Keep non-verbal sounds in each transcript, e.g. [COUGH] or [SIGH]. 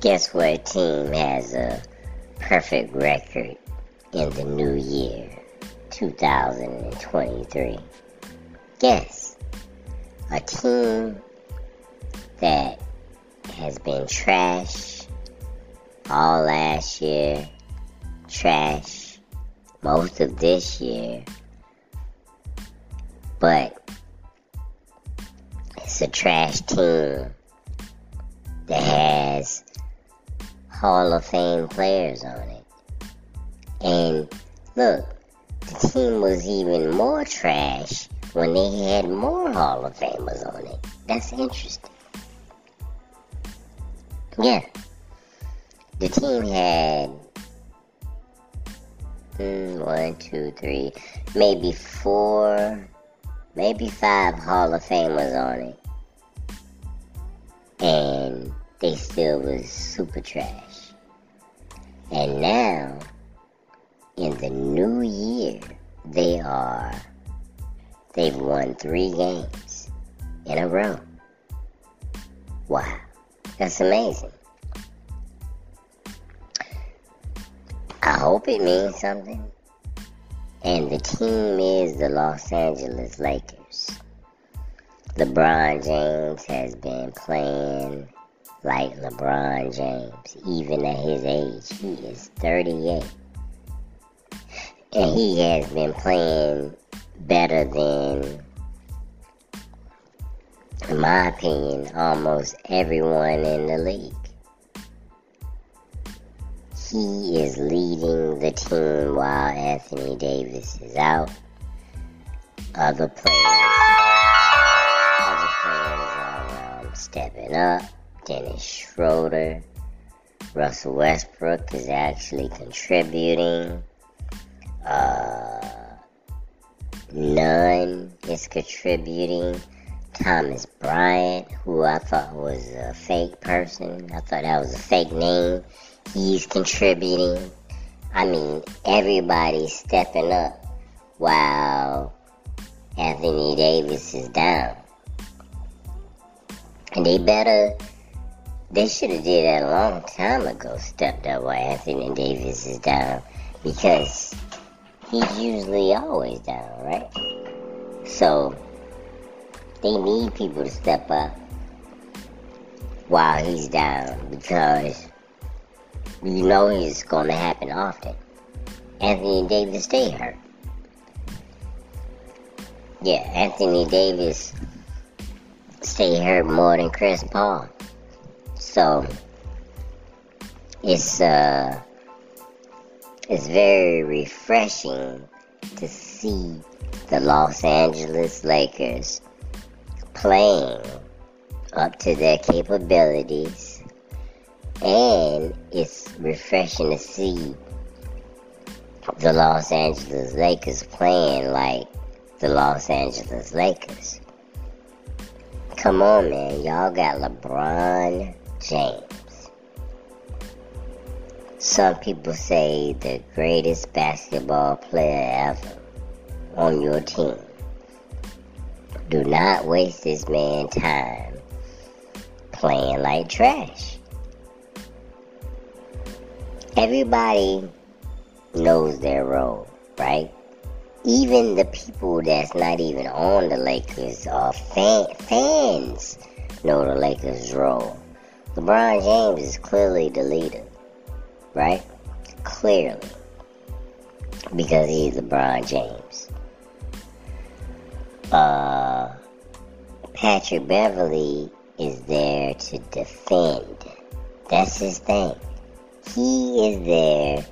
Guess what team has a perfect record in the new year, 2023? Guess. A team that has been trash all last year, trash most of this year, but it's a trash team that has Hall of Fame players on it. And look, the team was even more trash when they had more Hall of Famers on it. That's interesting. Yeah. The team had mm, one, two, three, maybe four, maybe five Hall of Famers on it. And they still was super trash. And now, in the new year, they are, they've won three games in a row. Wow. That's amazing. I hope it means something. And the team is the Los Angeles Lakers. LeBron James has been playing like LeBron James, even at his age. He is 38. And he has been playing better than, in my opinion, almost everyone in the league. He is leading the team while Anthony Davis is out. Other players, other players are um, stepping up. Dennis Schroeder, Russell Westbrook is actually contributing. Uh, Nunn is contributing. Thomas Bryant, who I thought was a fake person, I thought that was a fake name. He's contributing. I mean, everybody's stepping up while Anthony Davis is down. And they better they should have did that a long time ago, stepped up while Anthony Davis is down. Because he's usually always down, right? So they need people to step up while he's down because you know it's going to happen often. Anthony Davis stay hurt. Yeah, Anthony Davis stay hurt more than Chris Paul. So it's uh it's very refreshing to see the Los Angeles Lakers playing up to their capabilities and it's refreshing to see the Los Angeles Lakers playing like the Los Angeles Lakers. Come on, man. Y'all got LeBron James. Some people say the greatest basketball player ever on your team. Do not waste this man time playing like trash. Everybody knows their role, right? Even the people that's not even on the Lakers are fan, fans know the Lakers' role. LeBron James is clearly the leader, right? Clearly. Because he's LeBron James. Uh, Patrick Beverley is there to defend. That's his thing. He is there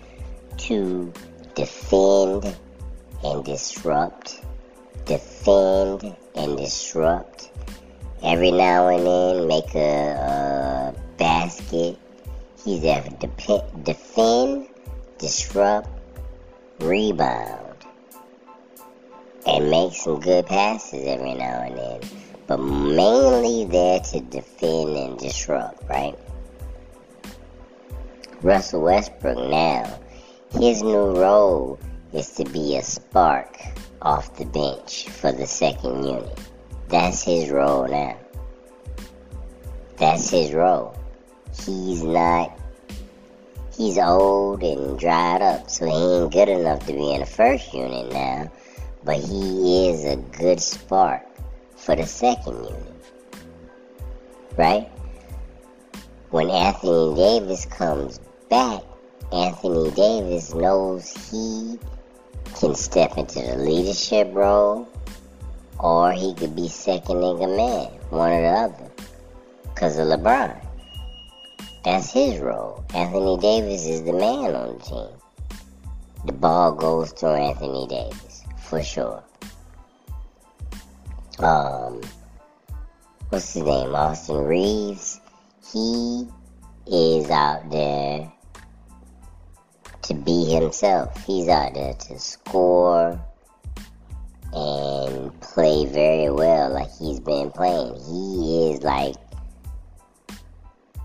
to defend and disrupt. Defend and disrupt every now and then make a, a basket. He's there to dep- defend, disrupt, rebound, and make some good passes every now and then. But mainly there to defend and disrupt, right? Russell Westbrook now, his new role is to be a spark off the bench for the second unit. That's his role now. That's his role. he's not he's old and dried up, so he ain't good enough to be in the first unit now. But he is a good spark for the second unit. Right? When Anthony Davis comes back, Anthony Davis knows he can step into the leadership role or he could be second in command, one or the other, because of LeBron. That's his role. Anthony Davis is the man on the team. The ball goes to Anthony Davis, for sure. Um, what's his name? Austin Reaves. He is out there to be himself. He's out there to score and play very well like he's been playing. He is like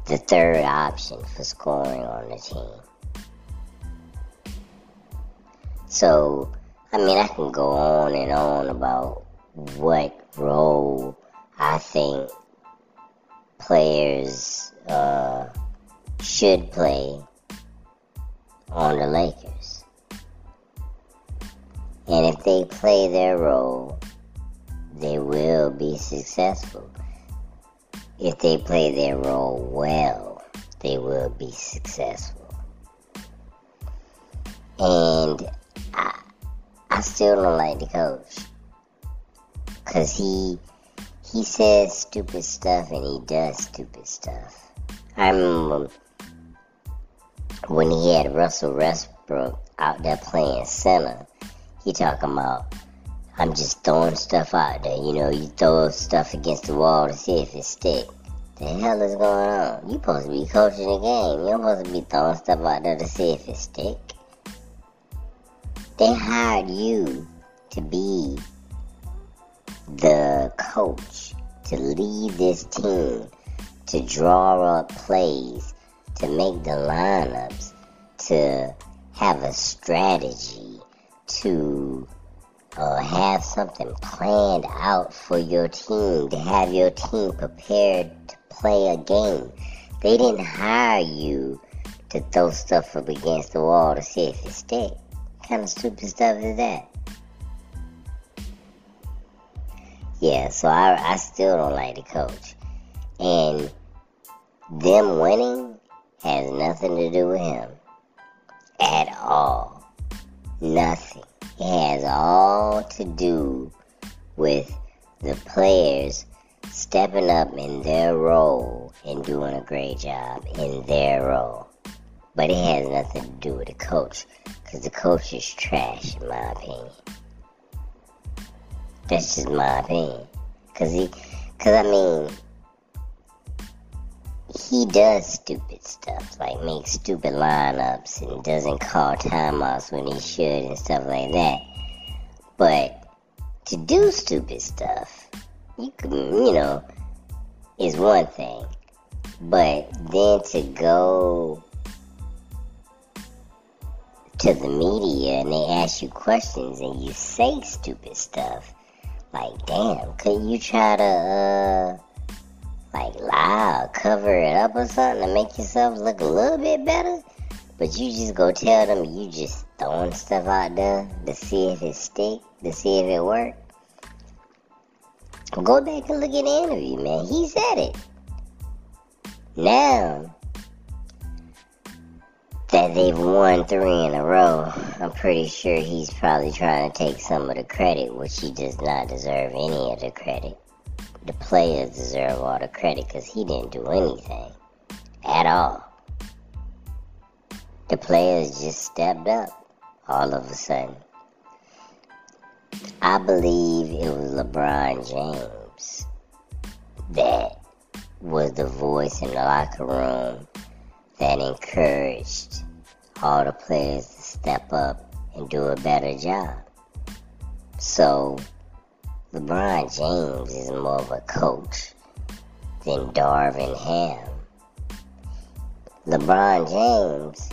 the third option for scoring on the team. So, I mean, I can go on and on about what role I think players uh, should play on the Lakers. And if they play their role, they will be successful. If they play their role well, they will be successful. And I, I still don't like the coach. Cause he he says stupid stuff and he does stupid stuff. I remember when he had Russell Westbrook out there playing center, he talking about I'm just throwing stuff out there. You know, you throw stuff against the wall to see if it stick. The hell is going on? You supposed to be coaching the game. You're supposed to be throwing stuff out there to see if it stick. They hired you to be the coach, to lead this team, to draw up plays, to make the lineups, to have a strategy, to uh, have something planned out for your team, to have your team prepared to play a game. They didn't hire you to throw stuff up against the wall to see if it stick. What kind of stupid stuff is that? Yeah, so I, I still don't like the coach. And them winning has nothing to do with him at all. Nothing. It has all to do with the players stepping up in their role and doing a great job in their role. But it has nothing to do with the coach, because the coach is trash, in my opinion. That's just my opinion. Because he, because I mean, he does stupid stuff, like makes stupid lineups and doesn't call timeouts when he should and stuff like that. But to do stupid stuff, you can, you know, is one thing. But then to go to the media and they ask you questions and you say stupid stuff, like, damn, couldn't you try to, uh, like lie cover it up or something to make yourself look a little bit better. But you just go tell them you just throwing stuff out there to see if it stick, to see if it work. Go back and look at the interview, man. He said it. Now that they've won three in a row, I'm pretty sure he's probably trying to take some of the credit, which he does not deserve any of the credit the players deserve all the credit because he didn't do anything at all. The players just stepped up all of a sudden. I believe it was LeBron James that was the voice in the locker room that encouraged all the players to step up and do a better job. So LeBron James is more of a coach than Darvin Ham. LeBron James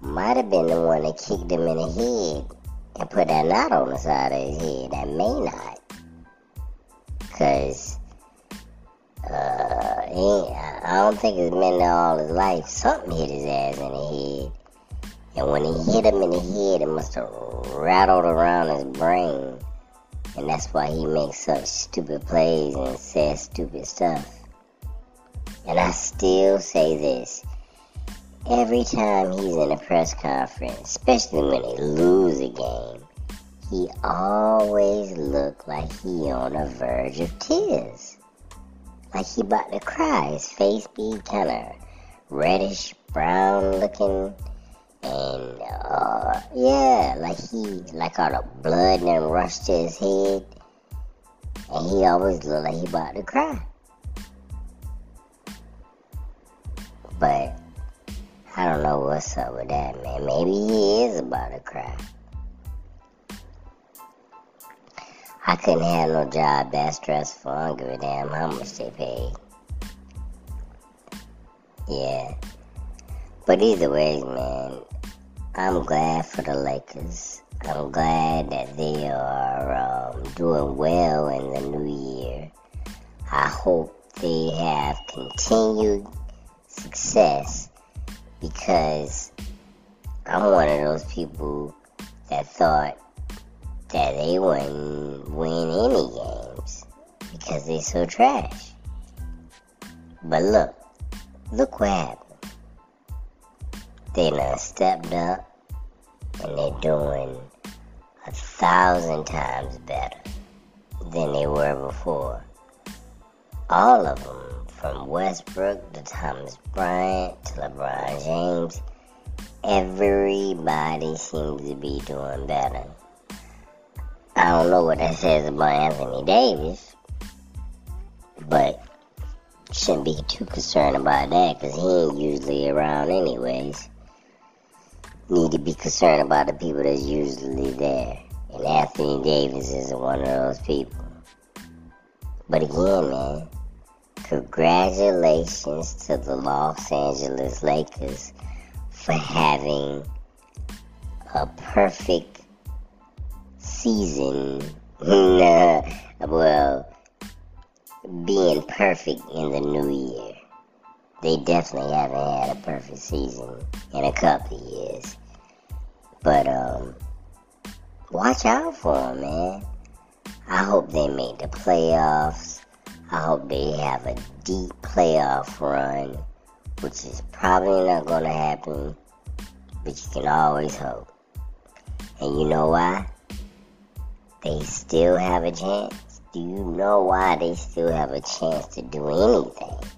might have been the one that kicked him in the head and put that knot on the side of his head. That may not. Because uh, I I don't think it's been there all his life. Something hit his ass in the head. And when he hit him in the head, it must have rattled around his brain. And that's why he makes such stupid plays and says stupid stuff. And I still say this. Every time he's in a press conference, especially when they lose a game, he always look like he on the verge of tears. Like he about to cry. His face be kind of reddish brown looking. And, uh, yeah, like he, like all the blood then rushed to his head. And he always look like he about to cry. But, I don't know what's up with that, man. Maybe he is about to cry. I couldn't have no job that stressful. I don't give a damn how much they paid. Yeah. But either way, man, I'm glad for the Lakers. I'm glad that they are um, doing well in the new year. I hope they have continued success because I'm one of those people that thought that they wouldn't win any games because they're so trash. But look, look what happened. They done stepped up and they're doing a thousand times better than they were before. All of them, from Westbrook to Thomas Bryant to LeBron James, everybody seems to be doing better. I don't know what that says about Anthony Davis, but shouldn't be too concerned about that because he ain't usually around anyways. Need to be concerned about the people that's usually there. And Anthony Davis is one of those people. But again, man, congratulations to the Los Angeles Lakers for having a perfect season, [LAUGHS] well, being perfect in the new year. They definitely haven't had a perfect season in a couple of years. But, um, watch out for them, man. I hope they make the playoffs. I hope they have a deep playoff run, which is probably not going to happen, but you can always hope. And you know why? they still have a chance? Do you know why they still have a chance to do anything?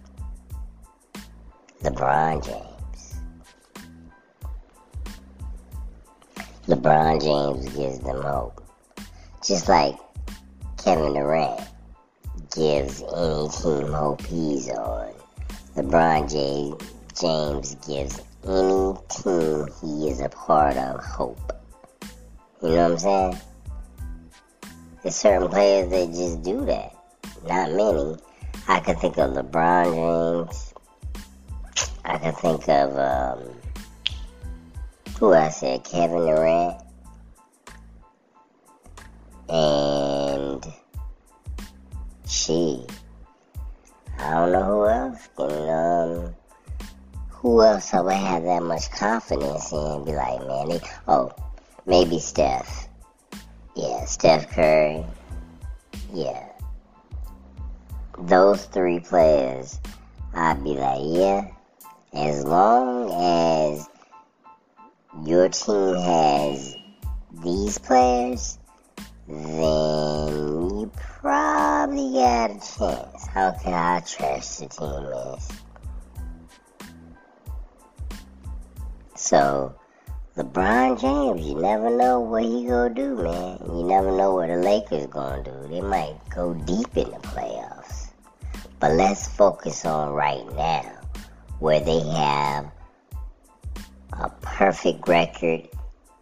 LeBron James. LeBron James gives them hope. Just like Kevin Durant gives any team hope he's on. LeBron James gives any team he is a part of hope. You know what I'm saying? There's certain players that just do that. Not many. I could think of LeBron James. I can think of um, who I said Kevin Durant and she. I don't know who else can. Um, who else I would have that much confidence in? Be like, man, they, oh, maybe Steph. Yeah, Steph Curry. Yeah. Those three players, I'd be like, yeah, as long as your team has these players, then you probably got a chance. How can I trash the team is. So, LeBron James, you never know what he gonna do, man. You never know what the Lakers gonna do. They might go deep in the playoffs. But let's focus on right now, where they have a perfect record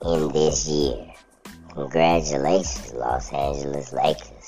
in this year. Congratulations, Los Angeles Lakers.